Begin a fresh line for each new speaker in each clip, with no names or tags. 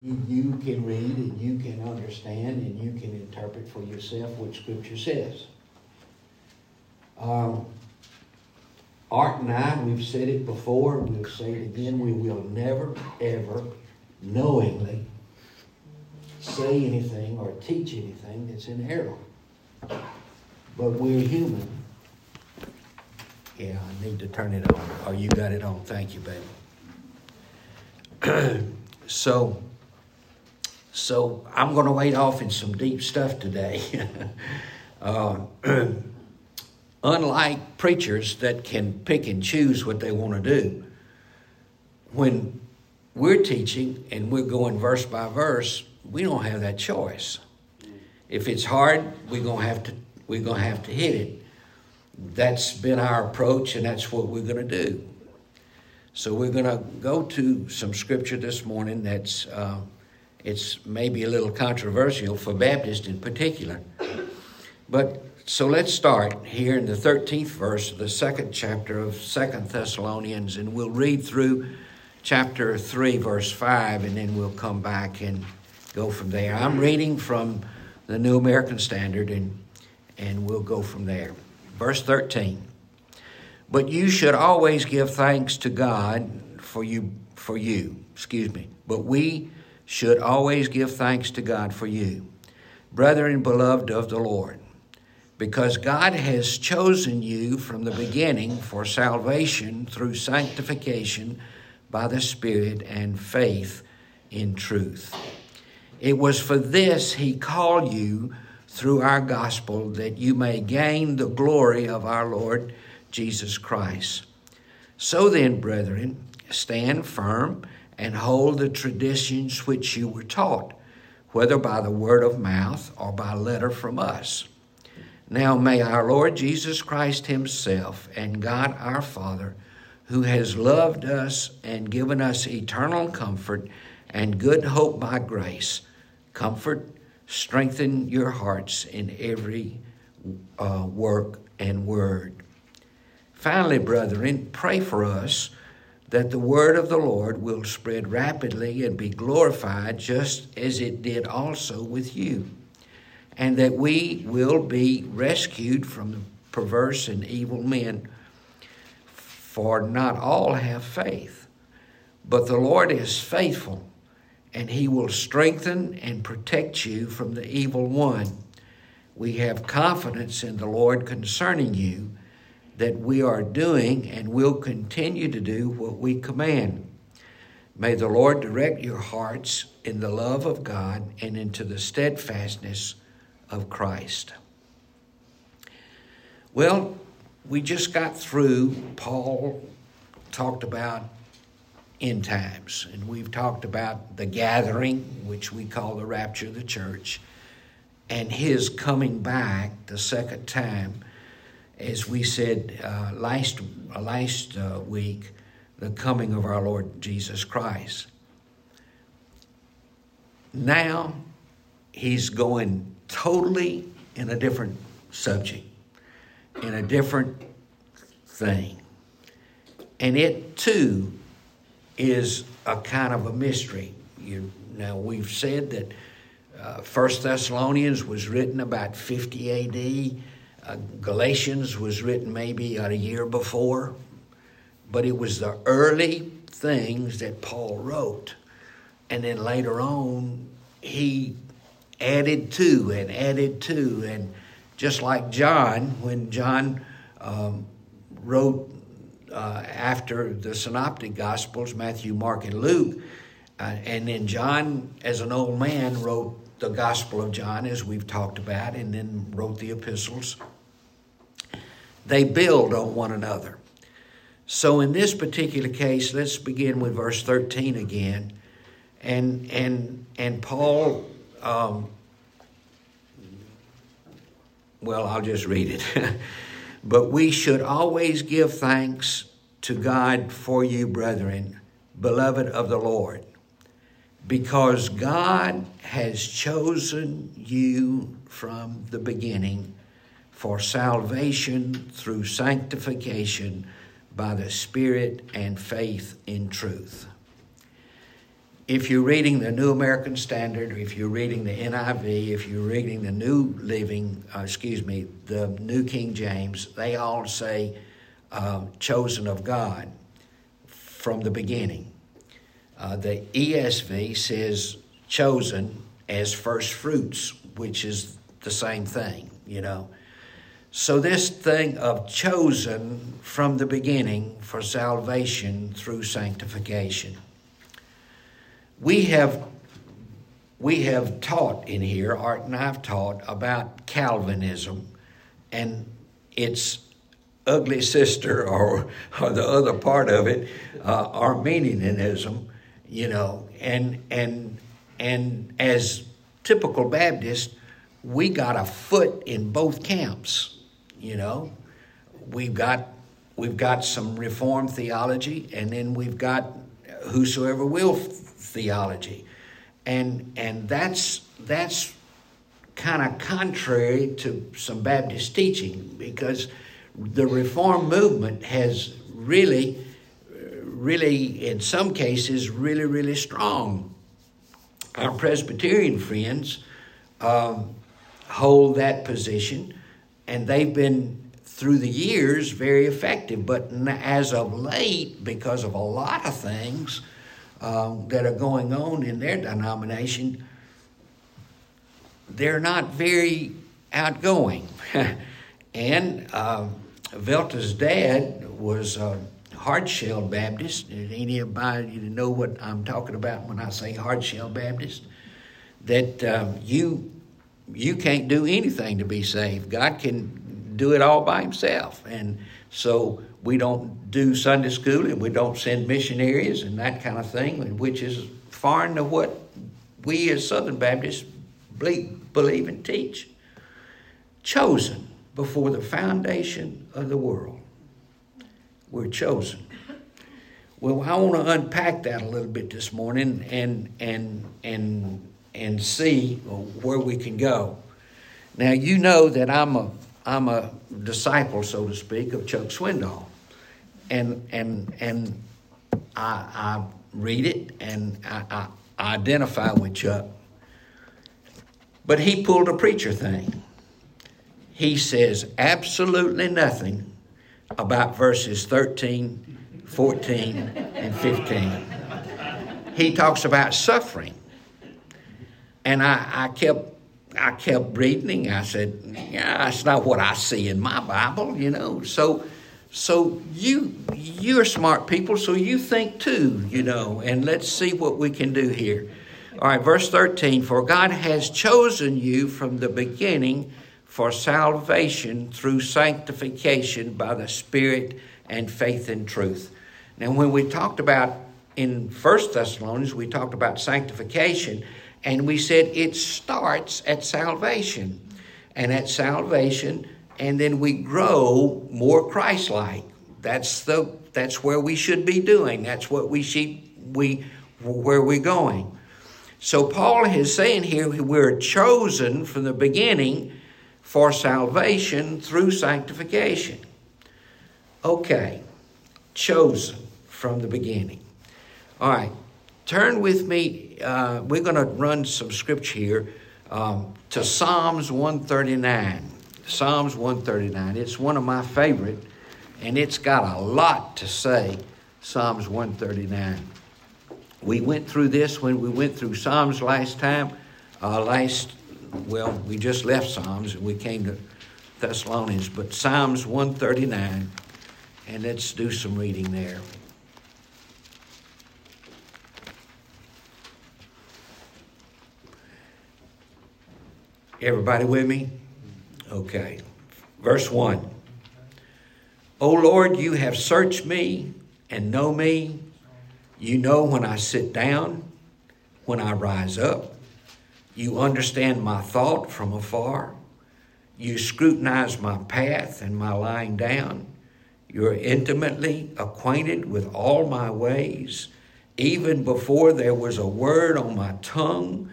You can read and you can understand and you can interpret for yourself what Scripture says. Um, Art and I, we've said it before, we'll say it again, we will never, ever knowingly say anything or teach anything that's in error. But we're human. Yeah, I need to turn it on. Oh, you got it on. Thank you, baby. so, so I'm going to wade off in some deep stuff today. uh, unlike preachers that can pick and choose what they want to do, when we're teaching and we're going verse by verse, we don't have that choice. If it's hard, we're gonna have to we're gonna have to hit it. That's been our approach, and that's what we're gonna do. So we're gonna go to some scripture this morning that's uh, it's maybe a little controversial for Baptists in particular, but so let's start here in the 13th verse of the second chapter of Second Thessalonians, and we'll read through chapter 3, verse 5, and then we'll come back and go from there. I'm reading from the New American Standard, and, and we'll go from there. Verse 13. But you should always give thanks to God for you, for you, excuse me. But we should always give thanks to God for you, brethren beloved of the Lord because God has chosen you from the beginning for salvation through sanctification by the Spirit and faith in truth. It was for this He called you through our gospel that you may gain the glory of our Lord Jesus Christ. So then, brethren, stand firm and hold the traditions which you were taught, whether by the word of mouth or by letter from us now may our Lord Jesus Christ Himself and God our Father, who has loved us and given us eternal comfort and good hope by grace, comfort, strengthen your hearts in every uh, work and word. Finally, brethren, pray for us that the word of the Lord will spread rapidly and be glorified just as it did also with you and that we will be rescued from the perverse and evil men. For not all have faith, but the Lord is faithful, and he will strengthen and protect you from the evil one. We have confidence in the Lord concerning you that we are doing and will continue to do what we command. May the Lord direct your hearts in the love of God and into the steadfastness of Christ. Well, we just got through, Paul talked about end times, and we've talked about the gathering, which we call the rapture of the church, and his coming back the second time, as we said uh, last, uh, last uh, week, the coming of our Lord Jesus Christ. Now, he's going totally in a different subject, in a different thing. And it too is a kind of a mystery. You, now, we've said that uh, First Thessalonians was written about 50 AD. Uh, Galatians was written maybe a year before, but it was the early things that Paul wrote. And then later on, he added to and added to. And just like John, when John um, wrote uh, after the Synoptic Gospels, Matthew, Mark, and Luke, uh, and then John, as an old man, wrote the Gospel of John, as we've talked about, and then wrote the epistles. They build on one another. So in this particular case, let's begin with verse 13 again. And and and Paul um, well, I'll just read it. but we should always give thanks to God for you, brethren, beloved of the Lord, because God has chosen you from the beginning for salvation through sanctification by the Spirit and faith in truth. if you're reading the New American Standard, if you're reading the NIV, if you're reading the New Living, uh, excuse me, the New King James, they all say uh, chosen of God from the beginning. Uh, the ESV says chosen as first fruits, which is the same thing, you know. So, this thing of chosen from the beginning for salvation through sanctification. We have we have taught in here, Art and I've taught about Calvinism and its ugly sister, or, or the other part of it, uh, Arminianism, you know, and and and as typical Baptists, we got a foot in both camps, you know. We've got we've got some Reformed theology, and then we've got whosoever will theology. And, and that's, that's kind of contrary to some Baptist teaching because the Reform movement has really, really, in some cases, really, really strong. Our Presbyterian friends um, hold that position, and they've been through the years very effective. But as of late, because of a lot of things, um, that are going on in their denomination, they're not very outgoing. and uh, Velta's dad was a hard-shell Baptist. Anybody to know what I'm talking about when I say hard-shell Baptist? That um, you you can't do anything to be saved. God can do it all by Himself, and so we don't do Sunday school and we don't send missionaries and that kind of thing, which is foreign to what we as Southern Baptists believe and teach. Chosen before the foundation of the world. We're chosen. Well, I want to unpack that a little bit this morning and and and and see uh, where we can go. Now you know that I'm a I'm a disciple, so to speak, of Chuck Swindoll and and and I, I read it and I, I identify with Chuck. But he pulled a preacher thing. He says absolutely nothing about verses 13, 14, and 15. He talks about suffering. And I, I kept I kept reading. I said, yeah, that's not what I see in my Bible, you know. So so you you're smart people, so you think too, you know, and let's see what we can do here. All right, verse 13, for God has chosen you from the beginning for salvation through sanctification by the Spirit and faith in truth. Now, when we talked about in First Thessalonians, we talked about sanctification, and we said it starts at salvation. And at salvation, and then we grow more Christ-like. That's the that's where we should be doing. That's what we should we where we're going. So Paul is saying here we're chosen from the beginning for salvation through sanctification. Okay, chosen from the beginning. All right, turn with me. Uh, we're going to run some scripture here um, to Psalms 139. Psalms 139. It's one of my favorite, and it's got a lot to say. Psalms 139. We went through this when we went through Psalms last time. Uh, last, well, we just left Psalms and we came to Thessalonians, but Psalms 139, and let's do some reading there. Everybody with me? Okay. Verse 1. O Lord, you have searched me and know me. You know when I sit down, when I rise up. You understand my thought from afar. You scrutinize my path and my lying down. You're intimately acquainted with all my ways. Even before there was a word on my tongue,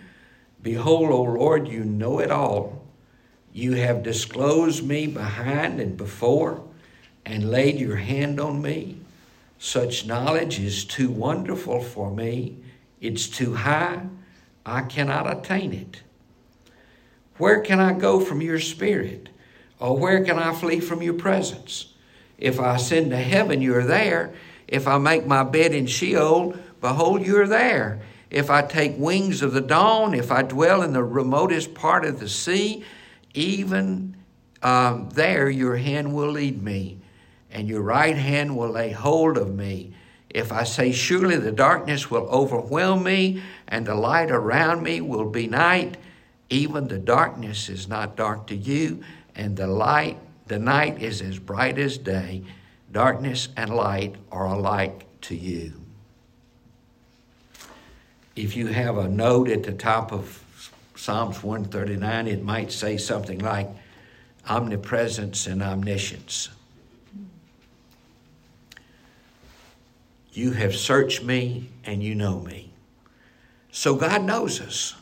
behold, O Lord, you know it all. You have disclosed me behind and before and laid your hand on me. Such knowledge is too wonderful for me. It's too high. I cannot attain it. Where can I go from your spirit? Or where can I flee from your presence? If I ascend to heaven, you are there. If I make my bed in Sheol, behold, you are there. If I take wings of the dawn, if I dwell in the remotest part of the sea, even um, there your hand will lead me, and your right hand will lay hold of me. If I say, Surely the darkness will overwhelm me, and the light around me will be night, even the darkness is not dark to you, and the light, the night is as bright as day. Darkness and light are alike to you. If you have a note at the top of Psalms 139, it might say something like omnipresence and omniscience. You have searched me and you know me. So God knows us.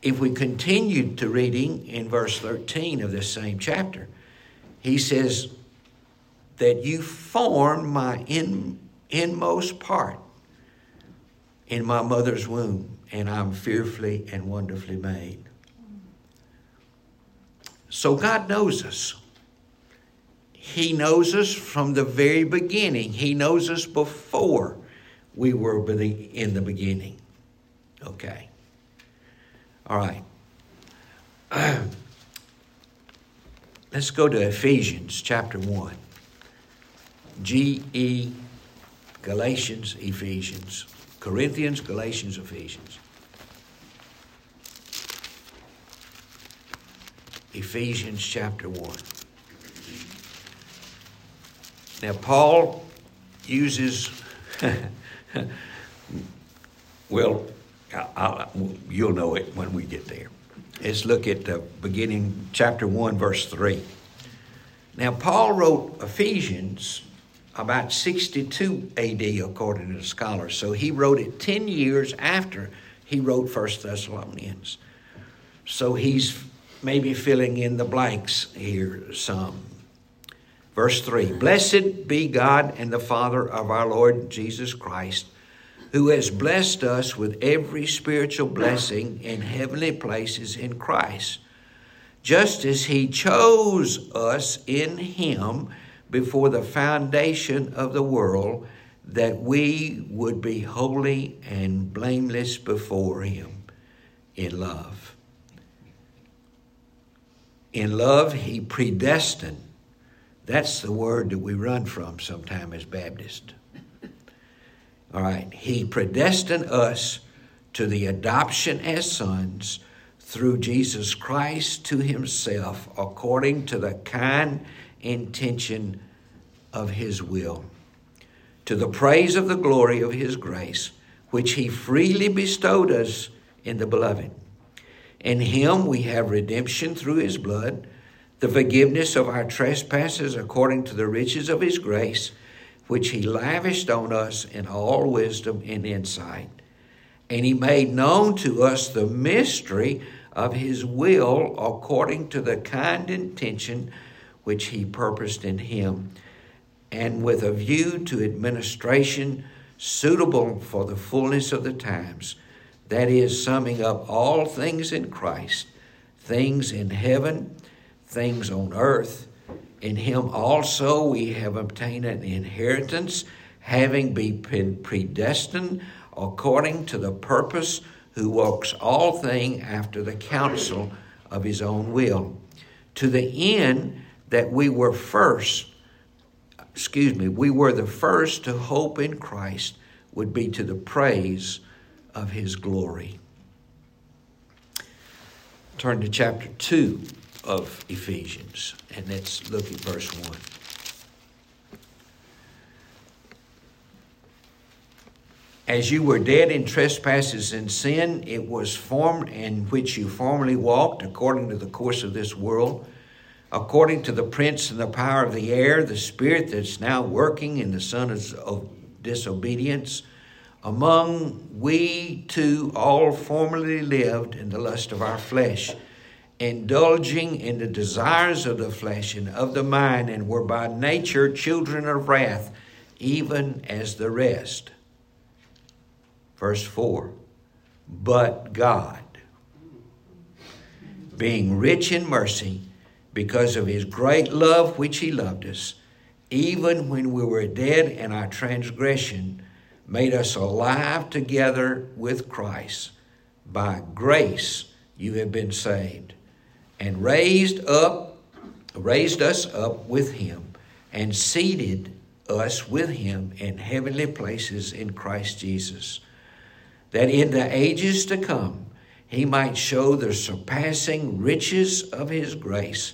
If we continue to reading in verse 13 of this same chapter, he says that you formed my in, inmost part in my mother's womb, and I'm fearfully and wonderfully made. So God knows us. He knows us from the very beginning. He knows us before we were in the beginning. Okay. All right. Let's go to Ephesians chapter 1. G E Galatians, Ephesians. Corinthians, Galatians, Ephesians. Ephesians chapter 1. Now, Paul uses, well, I, I, you'll know it when we get there. Let's look at the beginning, chapter 1, verse 3. Now, Paul wrote Ephesians about 62 AD, according to scholars. So he wrote it 10 years after he wrote First Thessalonians. So he's maybe filling in the blanks here some. Verse 3 Blessed be God and the Father of our Lord Jesus Christ, who has blessed us with every spiritual blessing in heavenly places in Christ, just as He chose us in Him before the foundation of the world, that we would be holy and blameless before Him in love. In love, He predestined. That's the word that we run from sometime as Baptists. All right. He predestined us to the adoption as sons through Jesus Christ to himself according to the kind intention of his will, to the praise of the glory of his grace, which he freely bestowed us in the beloved. In him we have redemption through his blood, the forgiveness of our trespasses according to the riches of his grace, which he lavished on us in all wisdom and insight. And he made known to us the mystery of his will according to the kind intention which he purposed in him, and with a view to administration suitable for the fullness of the times that is, summing up all things in Christ, things in heaven, things on earth. In him also we have obtained an inheritance, having been predestined according to the purpose who works all things after the counsel of his own will, to the end that we were first, excuse me, we were the first to hope in Christ would be to the praise of his glory. Turn to chapter 2 of Ephesians, and let's look at verse 1. As you were dead in trespasses and sin, it was formed in which you formerly walked according to the course of this world, according to the prince and the power of the air, the spirit that's now working in the son of disobedience among we too all formerly lived in the lust of our flesh, indulging in the desires of the flesh and of the mind, and were by nature children of wrath, even as the rest. Verse 4 But God, being rich in mercy, because of his great love which he loved us, even when we were dead in our transgression, made us alive together with Christ. By grace you have been saved, and raised up, raised us up with him, and seated us with him in heavenly places in Christ Jesus, that in the ages to come he might show the surpassing riches of his grace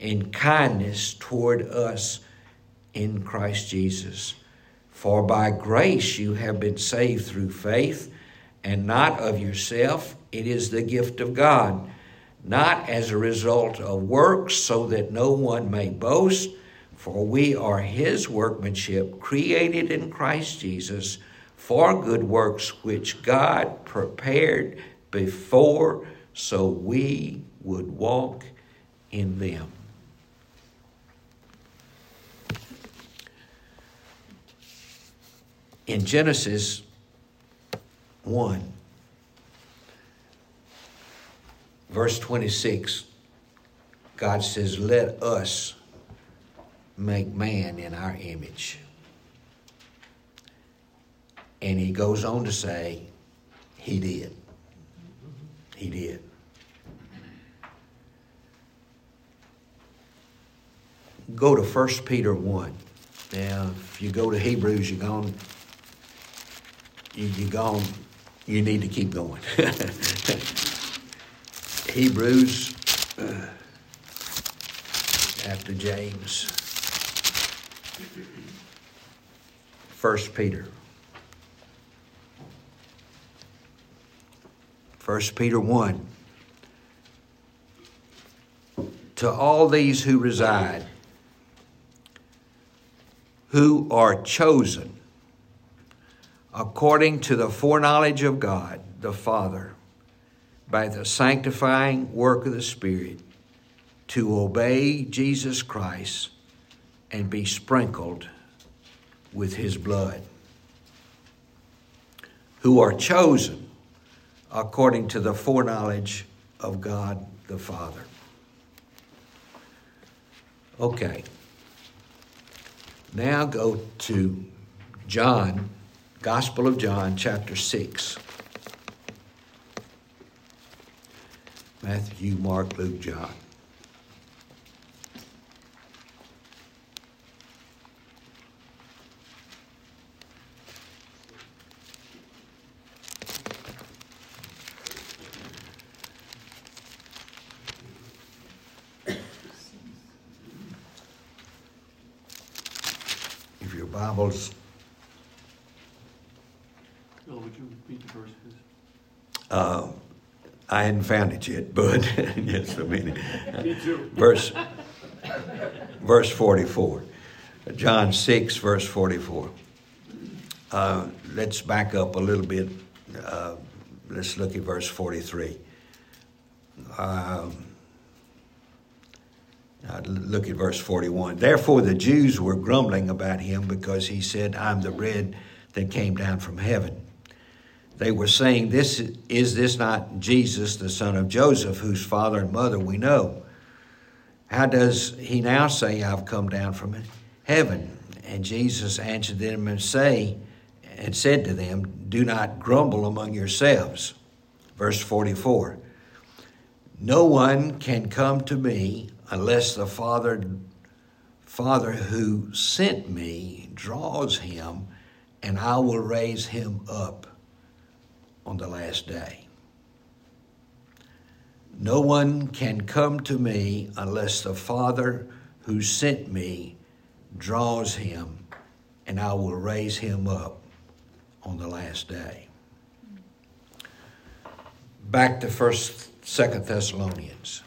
in kindness toward us in Christ Jesus. For by grace you have been saved through faith, and not of yourself. It is the gift of God, not as a result of works, so that no one may boast. For we are his workmanship, created in Christ Jesus for good works, which God prepared before so we would walk in them. In Genesis 1, verse 26, God says, Let us make man in our image. And he goes on to say, He did. He did. Go to 1 Peter 1. Now, if you go to Hebrews, you're going you, you gone, you need to keep going. Hebrews uh, after James. First Peter. First Peter 1. To all these who reside, who are chosen according to the foreknowledge of God the Father, by the sanctifying work of the Spirit, to obey Jesus Christ and be sprinkled with his blood, who are chosen according to the foreknowledge of God the Father. Okay. Now go to John Gospel of John, chapter 6. Matthew, Mark, Luke, John. If your Bibles Uh, I hadn't found it yet, but yes, a minute. verse, verse 44. John 6, verse 44. Uh, let's back up a little bit. Uh, let's look at verse 43. Um, look at verse 41. Therefore, the Jews were grumbling about him because he said, I'm the bread that came down from heaven they were saying, "This is this not Jesus, the son of Joseph, whose father and mother we know? How does he now say, I've come down from heaven?" And Jesus answered them and say, and said to them, "Do not grumble among yourselves." Verse forty-four. No one can come to me unless the Father, Father who sent me draws him, and I will raise him up on the last day. No one can come to me unless the Father who sent me draws him, and I will raise him up on the last day. Back to first, second Thessalonians.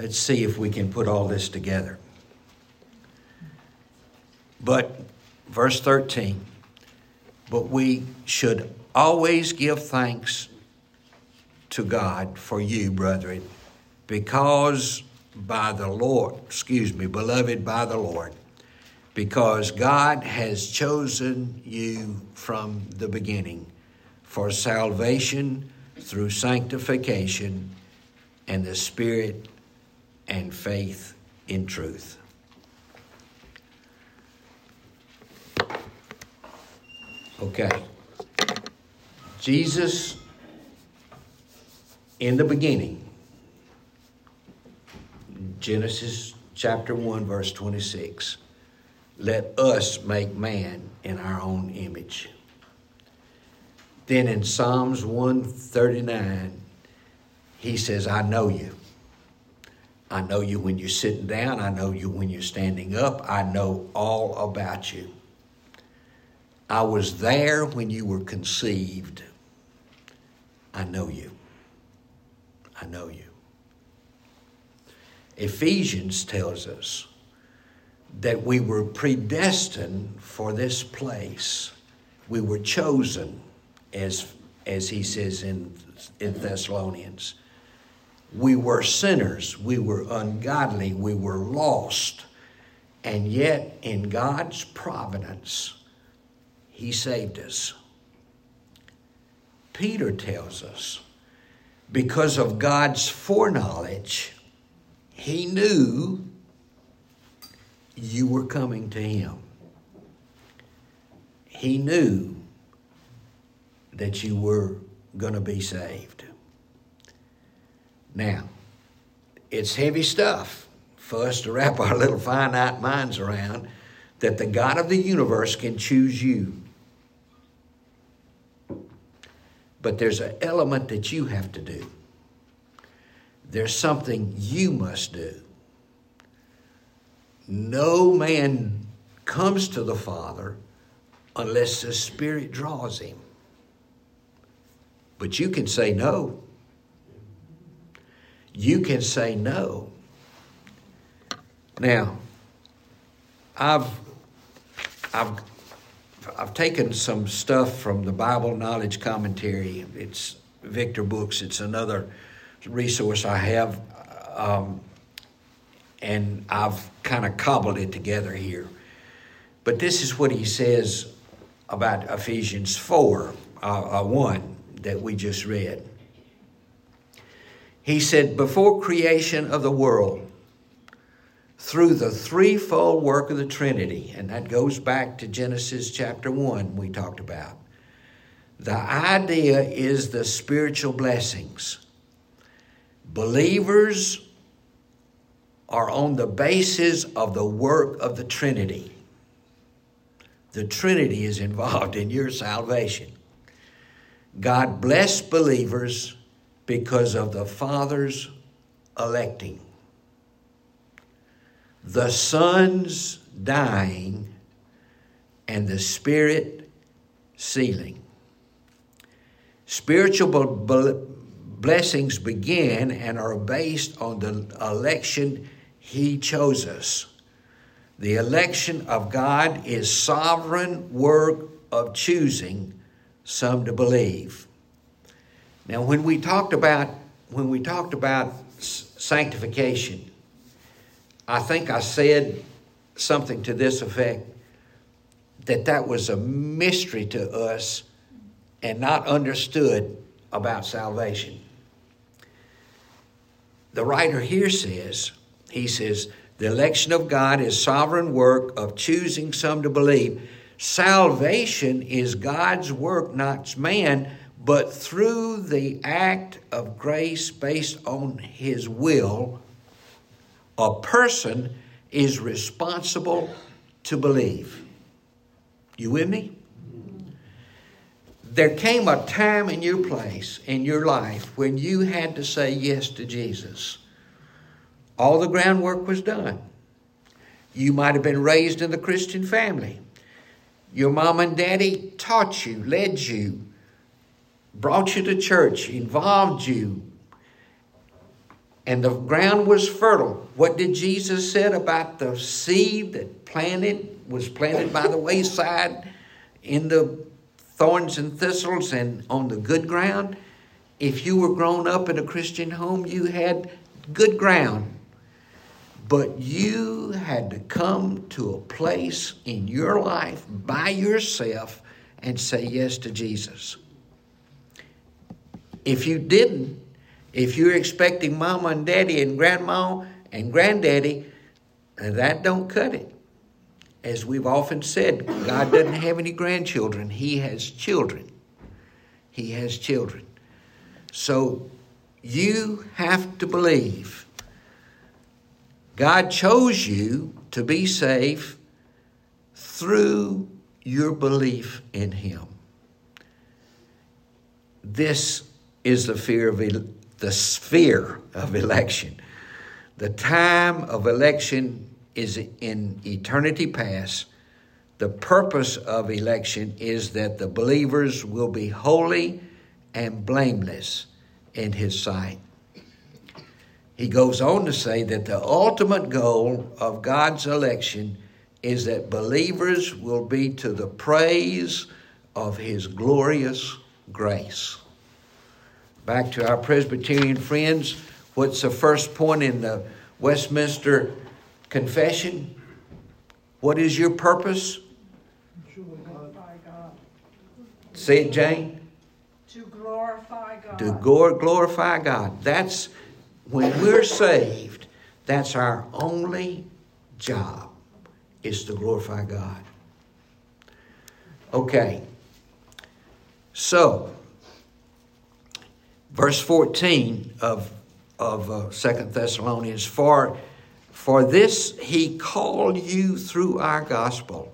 Let's see if we can put all this together. But verse 13 but we should always give thanks to God for you, brethren, because by the Lord, excuse me, beloved by the Lord, because God has chosen you from the beginning for salvation through sanctification and the Spirit and faith in truth. Okay. Jesus, in the beginning, Genesis chapter 1, verse 26. Let us make man in our own image. Then in Psalms 139, he says, I know you. I know you when you're sitting down. I know you when you're standing up. I know all about you. I was there when you were conceived. I know you. I know you. Ephesians tells us that we were predestined for this place. We were chosen, as, as he says in, in Thessalonians. We were sinners, we were ungodly, we were lost. And yet, in God's providence, He saved us. Peter tells us because of God's foreknowledge, He knew you were coming to Him. He knew that you were going to be saved. Now, it's heavy stuff for us to wrap our little finite minds around that the God of the universe can choose you. But there's an element that you have to do. There's something you must do. No man comes to the Father unless the Spirit draws him. But you can say no. You can say no. Now, I've I've I've taken some stuff from the Bible Knowledge Commentary. It's Victor Books. It's another resource I have. Um, and I've kind of cobbled it together here. But this is what he says about Ephesians 4 uh, uh, 1 that we just read. He said, Before creation of the world, through the threefold work of the Trinity, and that goes back to Genesis chapter 1 we talked about. The idea is the spiritual blessings. Believers are on the basis of the work of the Trinity. The Trinity is involved in your salvation. God blessed believers because of the Father's electing, the Son's dying, and the Spirit sealing. Spiritual blessings begin and are based on the election he chose us. The election of God is sovereign work of choosing some to believe. Now, when we talked about when we talked about sanctification, I think I said something to this effect that that was a mystery to us and not understood about salvation. The writer here says he says, the election of God is sovereign work of choosing some to believe. Salvation is God's work, not man, but through the act of grace based on his will, a person is responsible to believe. You with me? There came a time in your place, in your life, when you had to say yes to Jesus. All the groundwork was done. You might have been raised in the Christian family. Your mom and daddy taught you, led you, brought you to church, involved you, and the ground was fertile. What did Jesus said about the seed that planted was planted by the wayside in the thorns and thistles and on the good ground? If you were grown up in a Christian home, you had good ground But you had to come to a place in your life by yourself and say yes to Jesus. If you didn't, if you're expecting mama and daddy and grandma and granddaddy, uh, that don't cut it. As we've often said, God doesn't have any grandchildren, He has children. He has children. So you have to believe God chose you to be safe through your belief in Him. This is the fear of the sphere of election. The time of election is in eternity past. The purpose of election is that the believers will be holy and blameless in His sight he goes on to say that the ultimate goal of God's election is that believers will be to the praise of His glorious grace. Back to our Presbyterian friends, what's the first point in the Westminster Confession? What is your purpose? Say it, Jane.
To glorify God.
To glorify God. That's when we're saved, that's our only job is to glorify God. Okay. So, verse 14 of, of uh, 2 Thessalonians, for, for this he called you through our gospel,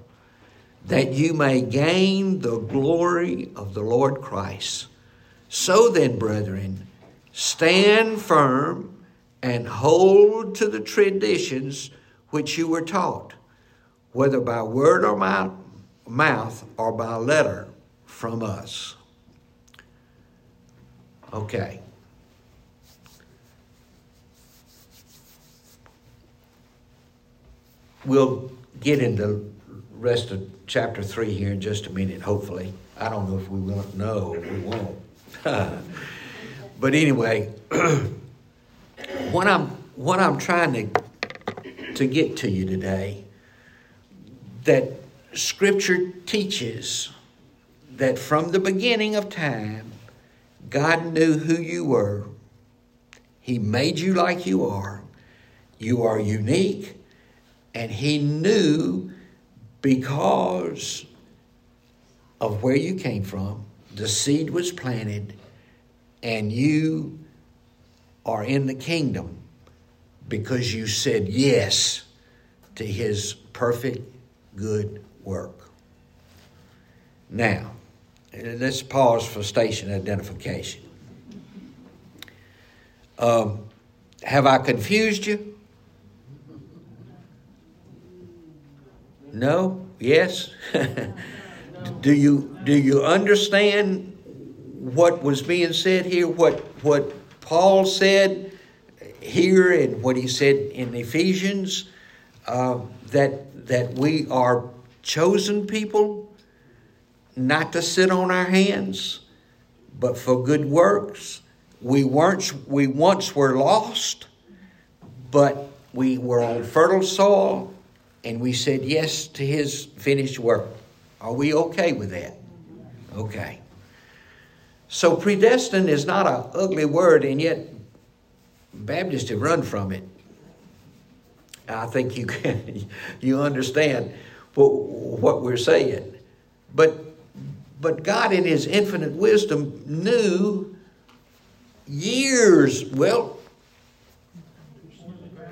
that you may gain the glory of the Lord Christ. So then, brethren, Stand firm and hold to the traditions which you were taught, whether by word or mouth, mouth or by letter from us. Okay. We'll get into rest of chapter 3 here in just a minute, hopefully. I don't know if we will. No, we won't. But anyway, what I'm what I'm trying to to get to you today that scripture teaches that from the beginning of time God knew who you were. He made you like you are. You are unique and he knew because of where you came from, the seed was planted and you are in the kingdom because you said yes to his perfect good work. Now, let's pause for station identification. Um, have I confused you? No? Yes? do you do you understand what was being said here, what, what Paul said here, and what he said in Ephesians, uh, that, that we are chosen people, not to sit on our hands, but for good works. We weren't we once were lost, but we were on fertile soil and we said yes to his finished work. Are we okay with that? Okay. So predestined is not an ugly word, and yet Baptists have run from it. I think you can, you understand what, what we're saying. But, but God, in His infinite wisdom, knew years, well,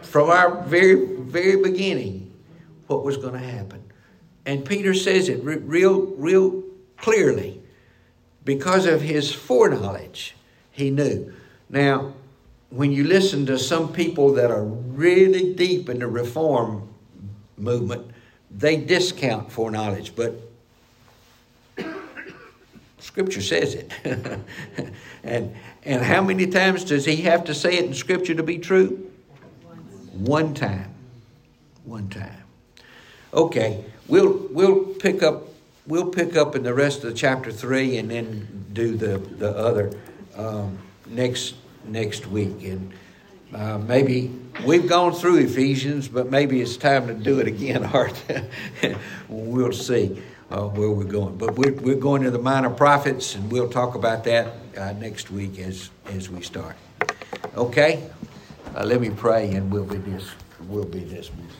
from our very, very beginning, what was going to happen. And Peter says it real, real clearly because of his foreknowledge, he knew. Now, when you listen to some people that are really deep in the reform movement, they discount foreknowledge, but Scripture says it. and, and how many times does he have to say it in Scripture to be true? One time. One time. Okay, we'll, we'll pick up we'll pick up in the rest of chapter three and then do the the other um, next next week. And Uh, maybe we've gone through Ephesians, but maybe it's time to do it again, Art. we'll see uh, where we're going. But we're, we're going to the minor prophets, and we'll talk about that uh, next week as, as we start. Okay? Uh, let me pray, and we'll be, this. we'll be dismissed.